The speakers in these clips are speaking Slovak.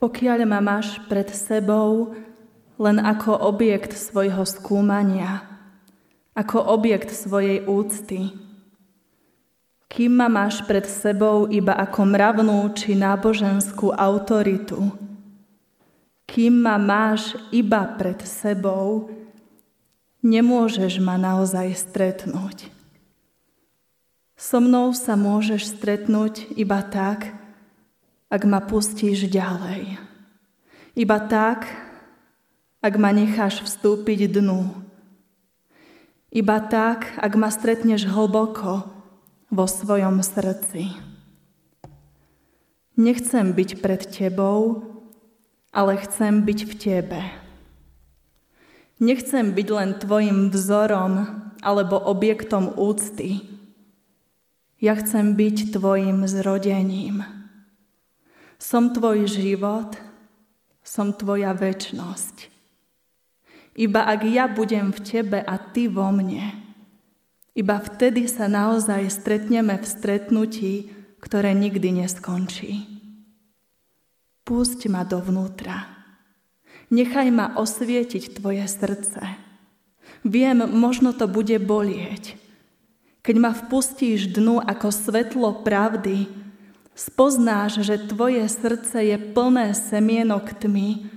Pokiaľ ma máš pred sebou len ako objekt svojho skúmania, ako objekt svojej úcty, kým ma máš pred sebou iba ako mravnú či náboženskú autoritu, kým ma máš iba pred sebou, nemôžeš ma naozaj stretnúť. So mnou sa môžeš stretnúť iba tak, ak ma pustíš ďalej. Iba tak, ak ma necháš vstúpiť dnu. Iba tak, ak ma stretneš hlboko vo svojom srdci. Nechcem byť pred tebou, ale chcem byť v tebe. Nechcem byť len tvojim vzorom alebo objektom úcty. Ja chcem byť tvojim zrodením. Som tvoj život, som tvoja väčnosť. Iba ak ja budem v tebe a ty vo mne, iba vtedy sa naozaj stretneme v stretnutí, ktoré nikdy neskončí. Pusť ma dovnútra. Nechaj ma osvietiť tvoje srdce. Viem, možno to bude bolieť. Keď ma vpustíš dnu ako svetlo pravdy, spoznáš, že tvoje srdce je plné semienok tmy,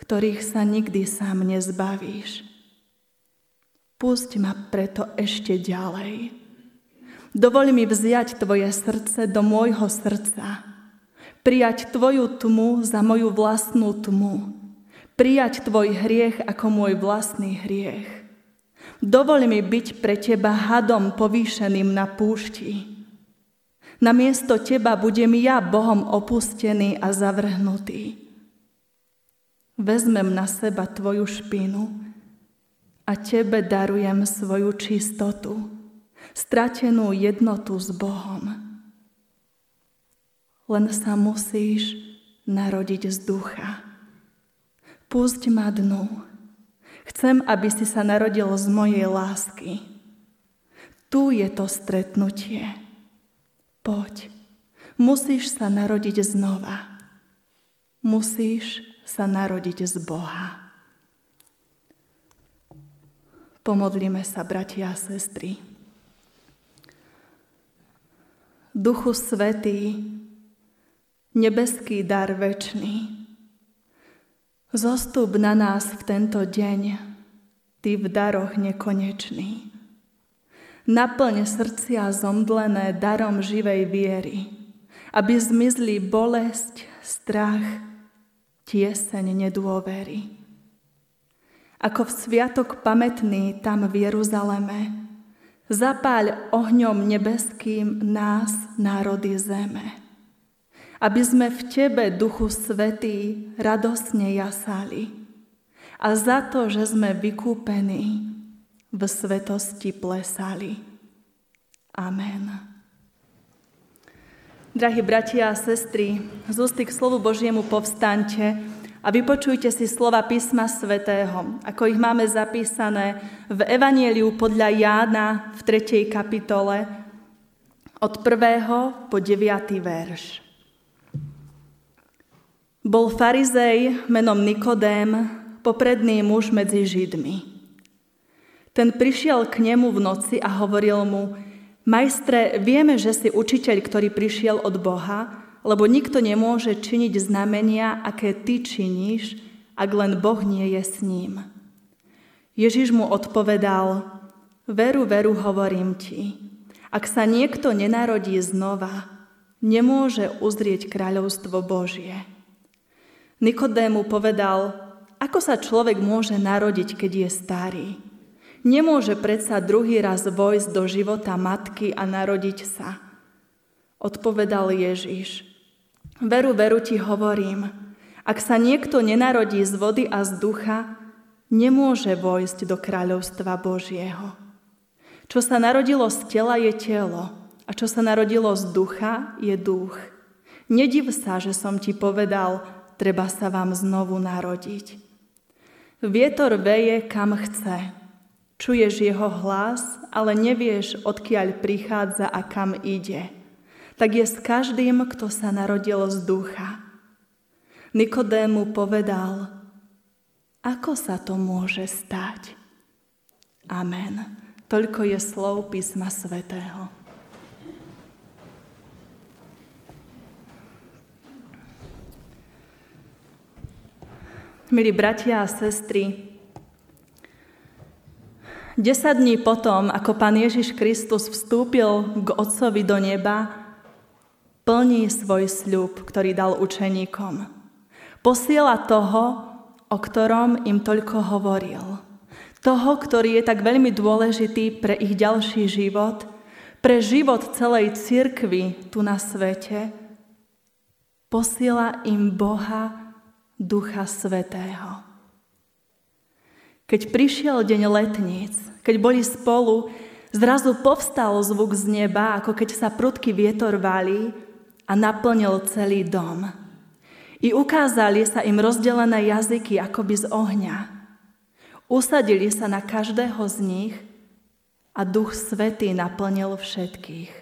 ktorých sa nikdy sám nezbavíš. Pusť ma preto ešte ďalej. Dovol mi vziať tvoje srdce do môjho srdca. Prijať tvoju tmu za moju vlastnú tmu. Prijať tvoj hriech ako môj vlastný hriech. Dovol mi byť pre teba hadom povýšeným na púšti Namiesto teba budem ja Bohom opustený a zavrhnutý. Vezmem na seba tvoju špinu a tebe darujem svoju čistotu, stratenú jednotu s Bohom. Len sa musíš narodiť z ducha. Pusť ma dnu. Chcem, aby si sa narodil z mojej lásky. Tu je to stretnutie. Poď, musíš sa narodiť znova. Musíš sa narodiť z Boha. Pomodlíme sa, bratia a sestry. Duchu Svetý, nebeský dar večný, zostup na nás v tento deň, Ty v daroch nekonečný. Naplň srdcia zomdlené darom živej viery, aby zmizli bolesť, strach, tieseň nedôvery. Ako v sviatok pamätný tam v Jeruzaleme, zapáľ ohňom nebeským nás, národy zeme. Aby sme v Tebe, Duchu Svetý, radosne jasali. A za to, že sme vykúpení, v svetosti plesali. Amen. Drahí bratia a sestry, z ústy k slovu Božiemu povstante a vypočujte si slova písma svätého, ako ich máme zapísané v Evanieliu podľa Jána v 3. kapitole od 1. po 9. verš. Bol farizej menom Nikodém, popredný muž medzi Židmi. Ten prišiel k nemu v noci a hovoril mu, majstre, vieme, že si učiteľ, ktorý prišiel od Boha, lebo nikto nemôže činiť znamenia, aké ty činíš, ak len Boh nie je s ním. Ježiš mu odpovedal, veru, veru, hovorím ti, ak sa niekto nenarodí znova, nemôže uzrieť kráľovstvo Božie. Nikodému povedal, ako sa človek môže narodiť, keď je starý? Nemôže predsa druhý raz vojsť do života matky a narodiť sa. Odpovedal Ježiš. Veru, veru ti hovorím, ak sa niekto nenarodí z vody a z ducha, nemôže vojsť do kráľovstva Božieho. Čo sa narodilo z tela je telo a čo sa narodilo z ducha je duch. Nediv sa, že som ti povedal, treba sa vám znovu narodiť. Vietor veje kam chce Čuješ jeho hlas, ale nevieš, odkiaľ prichádza a kam ide. Tak je s každým, kto sa narodil z ducha. Nikodému povedal, ako sa to môže stať? Amen. Toľko je slov písma svätého. Milí bratia a sestry, desať dní potom, ako Pán Ježiš Kristus vstúpil k Otcovi do neba, plní svoj sľub, ktorý dal učeníkom. Posiela toho, o ktorom im toľko hovoril. Toho, ktorý je tak veľmi dôležitý pre ich ďalší život, pre život celej cirkvy tu na svete, posiela im Boha Ducha Svetého. Keď prišiel deň letníc, keď boli spolu, zrazu povstal zvuk z neba, ako keď sa prudký vietor valí a naplnil celý dom. I ukázali sa im rozdelené jazyky akoby z ohňa. Usadili sa na každého z nich a Duch Svetý naplnil všetkých.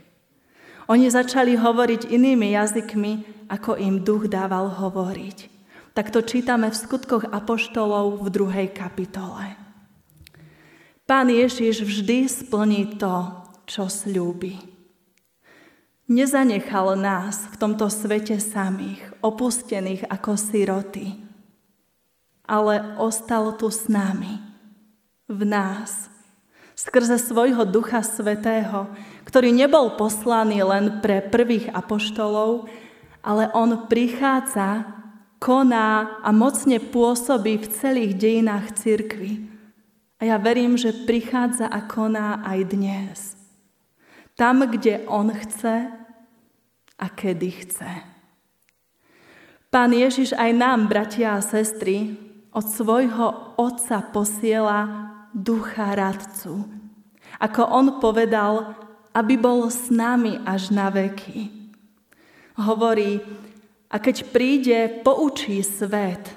Oni začali hovoriť inými jazykmi, ako im Duch dával hovoriť. Tak to čítame v skutkoch Apoštolov v druhej kapitole. Pán Ježiš vždy splní to, čo slúbi. Nezanechal nás v tomto svete samých, opustených ako siroty, ale ostal tu s nami, v nás, skrze svojho Ducha Svetého, ktorý nebol poslaný len pre prvých apoštolov, ale on prichádza koná a mocne pôsobí v celých dejinách cirkvy. A ja verím, že prichádza a koná aj dnes. Tam, kde On chce a kedy chce. Pán Ježiš aj nám, bratia a sestry, od svojho Otca posiela ducha radcu. Ako On povedal, aby bol s nami až na veky. Hovorí, a keď príde, poučí svet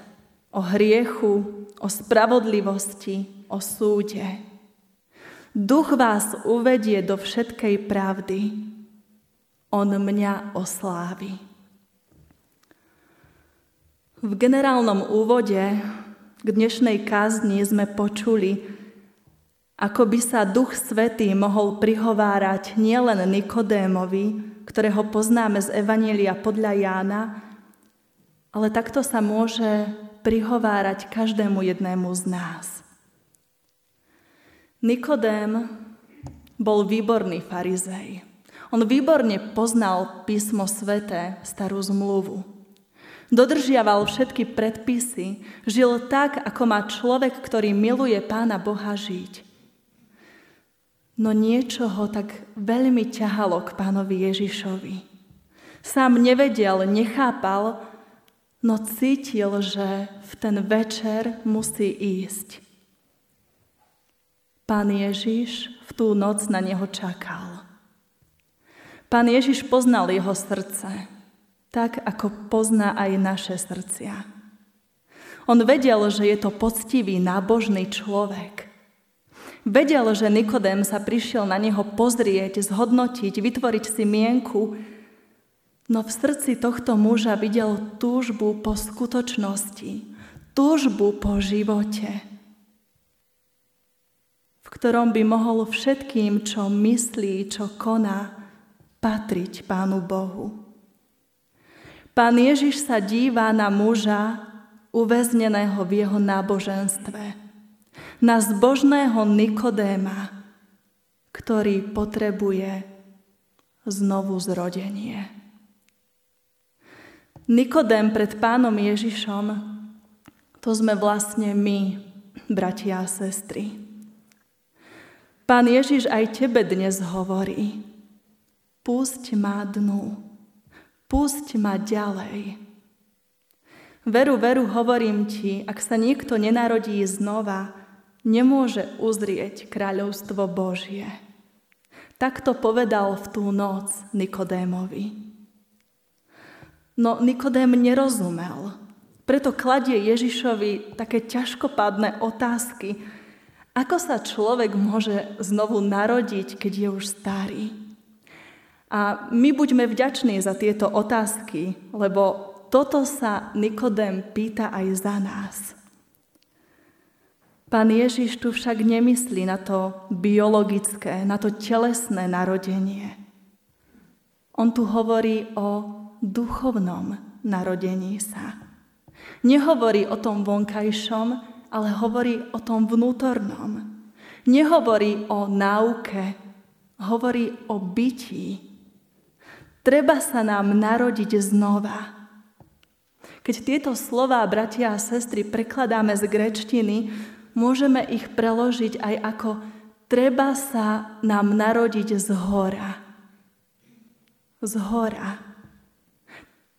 o hriechu, o spravodlivosti, o súde. Duch vás uvedie do všetkej pravdy. On mňa oslávi. V generálnom úvode k dnešnej kázni sme počuli, ako by sa Duch Svetý mohol prihovárať nielen Nikodémovi, ktorého poznáme z Evanielia podľa Jána, ale takto sa môže prihovárať každému jednému z nás. Nikodém bol výborný farizej. On výborne poznal písmo sveté, starú zmluvu. Dodržiaval všetky predpisy, žil tak, ako má človek, ktorý miluje Pána Boha žiť. No niečo ho tak veľmi ťahalo k pánovi Ježišovi. Sám nevedel, nechápal, no cítil, že v ten večer musí ísť. Pán Ježiš v tú noc na neho čakal. Pán Ježiš poznal jeho srdce, tak ako pozná aj naše srdcia. On vedel, že je to poctivý, nábožný človek. Vedel, že Nikodém sa prišiel na neho pozrieť, zhodnotiť, vytvoriť si mienku, No v srdci tohto muža videl túžbu po skutočnosti, túžbu po živote, v ktorom by mohol všetkým, čo myslí, čo koná, patriť Pánu Bohu. Pán Ježiš sa díva na muža uväzneného v jeho náboženstve, na zbožného Nikodéma, ktorý potrebuje znovu zrodenie. Nikodém pred pánom Ježišom, to sme vlastne my, bratia a sestry. Pán Ježiš aj tebe dnes hovorí, pusť ma dnu, pusť ma ďalej. Veru, veru, hovorím ti, ak sa niekto nenarodí znova, nemôže uzrieť kráľovstvo Božie. Takto povedal v tú noc Nikodémovi. No Nikodém nerozumel. Preto kladie Ježišovi také ťažkopádne otázky. Ako sa človek môže znovu narodiť, keď je už starý? A my buďme vďační za tieto otázky, lebo toto sa Nikodém pýta aj za nás. Pán Ježiš tu však nemyslí na to biologické, na to telesné narodenie. On tu hovorí o duchovnom narodení sa. Nehovorí o tom vonkajšom, ale hovorí o tom vnútornom. Nehovorí o náuke, hovorí o bytí. Treba sa nám narodiť znova. Keď tieto slová, bratia a sestry, prekladáme z grečtiny, môžeme ich preložiť aj ako treba sa nám narodiť z hora. Z hora.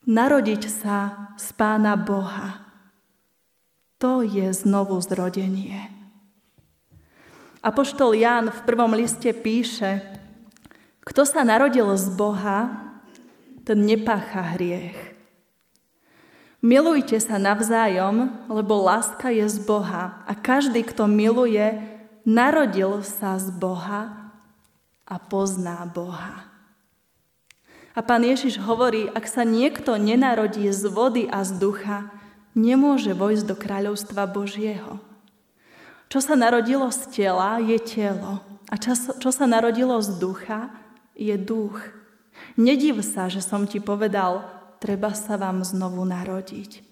Narodiť sa z Pána Boha. To je znovu zrodenie. Apoštol Ján v prvom liste píše, kto sa narodil z Boha, ten nepácha hriech. Milujte sa navzájom, lebo láska je z Boha a každý, kto miluje, narodil sa z Boha a pozná Boha. A pán Ježiš hovorí, ak sa niekto nenarodí z vody a z ducha, nemôže vojsť do kráľovstva Božieho. Čo sa narodilo z tela, je telo. A čo, čo sa narodilo z ducha, je duch. Nediv sa, že som ti povedal, treba sa vám znovu narodiť.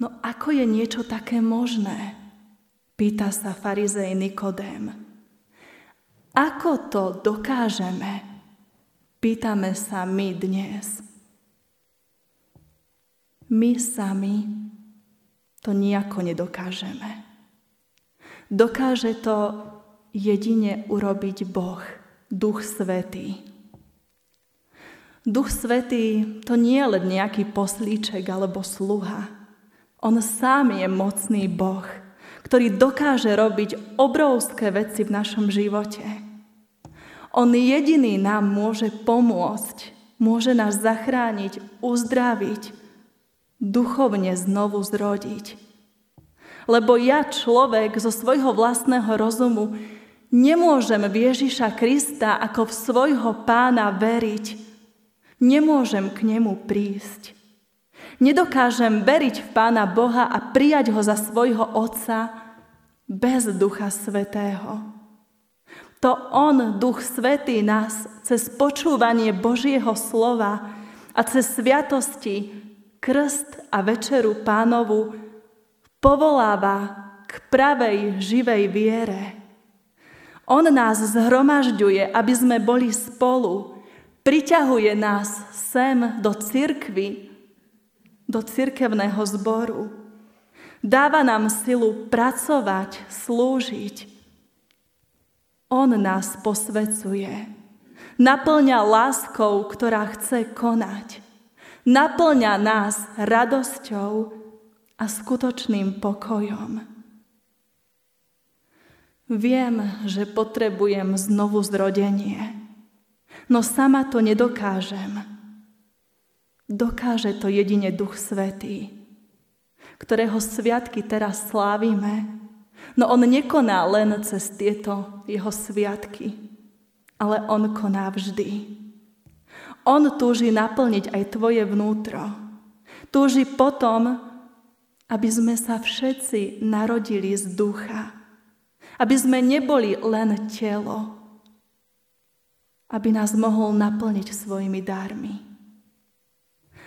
No ako je niečo také možné? Pýta sa farizej Nikodém. Ako to dokážeme? Pýtame sa my dnes. My sami to nejako nedokážeme. Dokáže to jedine urobiť Boh, Duch Svetý. Duch Svetý to nie je len nejaký poslíček alebo sluha. On sám je mocný Boh, ktorý dokáže robiť obrovské veci v našom živote. On jediný nám môže pomôcť, môže nás zachrániť, uzdraviť, duchovne znovu zrodiť. Lebo ja, človek zo svojho vlastného rozumu, nemôžem v Ježiša Krista ako v svojho pána veriť, Nemôžem k nemu prísť. Nedokážem veriť v Pána Boha a prijať ho za svojho Otca bez Ducha Svetého. To On, Duch Svetý, nás cez počúvanie Božieho slova a cez sviatosti, krst a večeru pánovu povoláva k pravej, živej viere. On nás zhromažďuje, aby sme boli spolu, Priťahuje nás sem do cirkvy, do cirkevného zboru. Dáva nám silu pracovať, slúžiť. On nás posvecuje. Naplňa láskou, ktorá chce konať. Naplňa nás radosťou a skutočným pokojom. Viem, že potrebujem znovu zrodenie no sama to nedokážem. Dokáže to jedine Duch Svetý, ktorého sviatky teraz slávime, no on nekoná len cez tieto jeho sviatky, ale on koná vždy. On túži naplniť aj tvoje vnútro. Túži potom, aby sme sa všetci narodili z ducha. Aby sme neboli len telo, aby nás mohol naplniť svojimi dármi.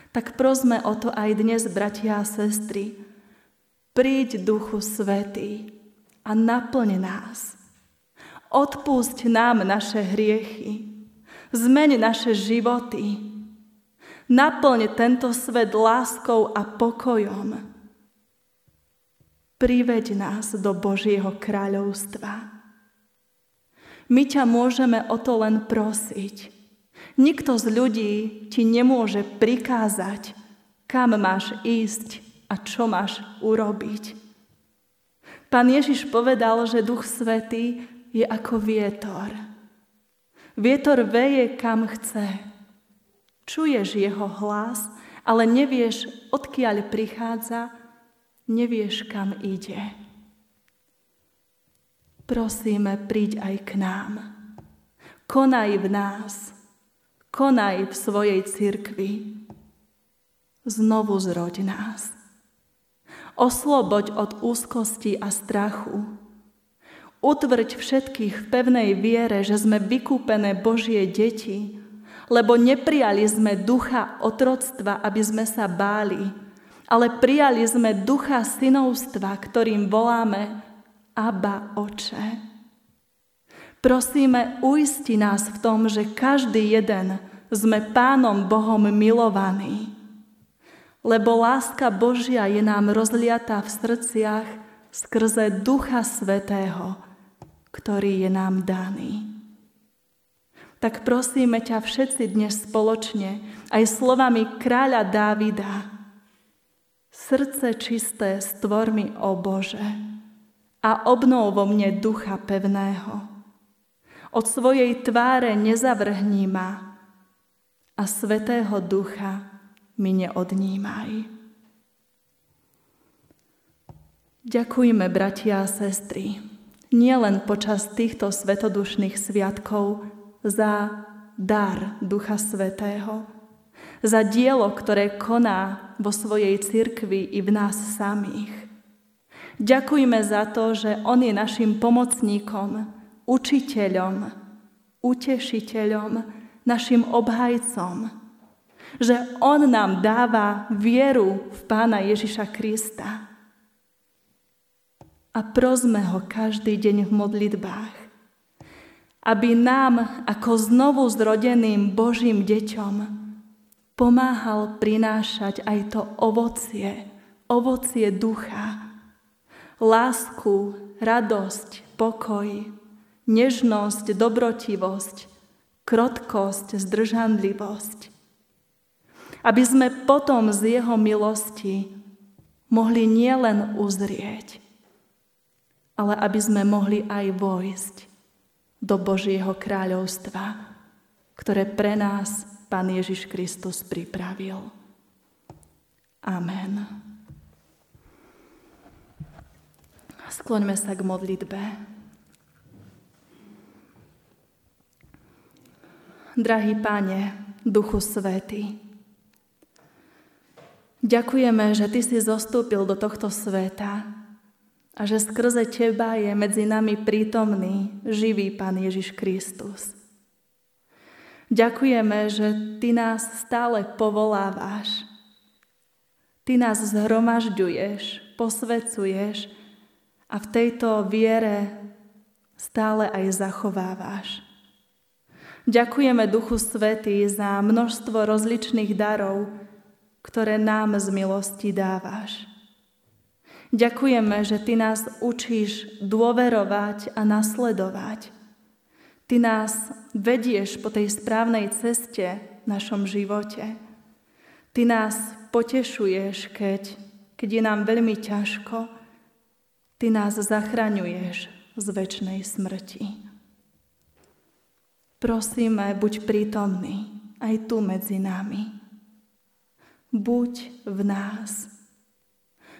Tak prosme o to aj dnes, bratia a sestry. Príď Duchu Svetý a naplň nás. Odpúšť nám naše hriechy. Zmeň naše životy. Naplň tento svet láskou a pokojom. Priveď nás do Božieho kráľovstva. My ťa môžeme o to len prosiť. Nikto z ľudí ti nemôže prikázať, kam máš ísť a čo máš urobiť. Pán Ježiš povedal, že Duch Svetý je ako vietor. Vietor veje kam chce. Čuješ jeho hlas, ale nevieš, odkiaľ prichádza, nevieš, kam ide. Prosíme, príď aj k nám. Konaj v nás. Konaj v svojej cirkvi. znovu zroď nás. Osloboď od úzkosti a strachu. Utvrď všetkých v pevnej viere, že sme vykúpené Božie deti, lebo neprijali sme ducha otroctva, aby sme sa báli, ale prijali sme ducha synovstva, ktorým voláme Abba Oče. Prosíme, uisti nás v tom, že každý jeden sme Pánom Bohom milovaní, lebo láska Božia je nám rozliatá v srdciach skrze Ducha Svetého, ktorý je nám daný tak prosíme ťa všetci dnes spoločne, aj slovami kráľa Dávida. Srdce čisté stvor mi, o Bože, a obnov vo mne ducha pevného. Od svojej tváre nezavrhni ma a svetého ducha mi neodnímaj. Ďakujme, bratia a sestry, nielen počas týchto svetodušných sviatkov, za dar Ducha Svetého, za dielo, ktoré koná vo svojej cirkvi i v nás samých. Ďakujme za to, že On je našim pomocníkom, učiteľom, utešiteľom, našim obhajcom, že On nám dáva vieru v Pána Ježiša Krista. A prosme ho každý deň v modlitbách aby nám ako znovu zrodeným Božím deťom pomáhal prinášať aj to ovocie, ovocie ducha, lásku, radosť, pokoj, nežnosť, dobrotivosť, krotkosť, zdržanlivosť. Aby sme potom z Jeho milosti mohli nielen uzrieť, ale aby sme mohli aj vojsť do Božieho kráľovstva, ktoré pre nás Pán Ježiš Kristus pripravil. Amen. Skloňme sa k modlitbe. Drahý Pane, Duchu Svety, ďakujeme, že Ty si zostúpil do tohto sveta, a že skrze Teba je medzi nami prítomný živý Pán Ježiš Kristus. Ďakujeme, že Ty nás stále povolávaš. Ty nás zhromažďuješ, posvecuješ a v tejto viere stále aj zachovávaš. Ďakujeme Duchu Svetý za množstvo rozličných darov, ktoré nám z milosti dávaš. Ďakujeme, že Ty nás učíš dôverovať a nasledovať. Ty nás vedieš po tej správnej ceste v našom živote. Ty nás potešuješ, keď, keď je nám veľmi ťažko. Ty nás zachraňuješ z väčšnej smrti. Prosíme, buď prítomný aj tu medzi nami. Buď v nás.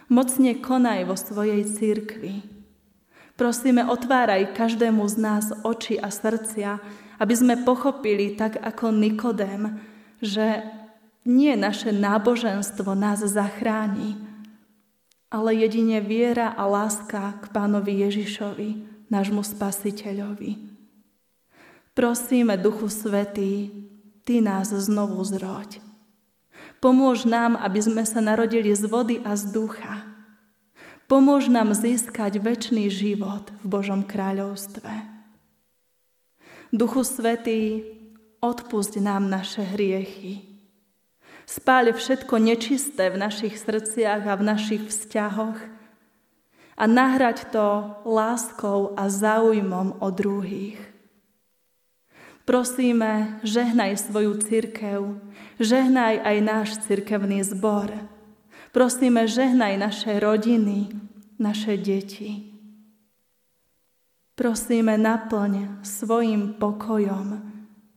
Mocne konaj vo svojej církvi. Prosíme, otváraj každému z nás oči a srdcia, aby sme pochopili, tak ako Nikodém, že nie naše náboženstvo nás zachráni, ale jedine viera a láska k pánovi Ježišovi, nášmu spasiteľovi. Prosíme, Duchu Svetý, Ty nás znovu zroď. Pomôž nám, aby sme sa narodili z vody a z ducha. Pomôž nám získať väčší život v Božom kráľovstve. Duchu Svetý, odpusť nám naše hriechy. Spáľ všetko nečisté v našich srdciach a v našich vzťahoch a nahrať to láskou a záujmom o druhých. Prosíme, žehnaj svoju církev, žehnaj aj náš cirkevný zbor. Prosíme, žehnaj naše rodiny, naše deti. Prosíme, naplň svojim pokojom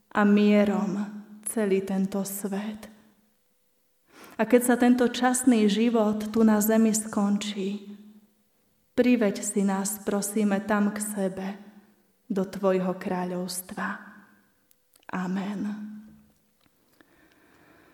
a mierom celý tento svet. A keď sa tento časný život tu na zemi skončí, priveď si nás, prosíme, tam k sebe, do Tvojho kráľovstva. Amen.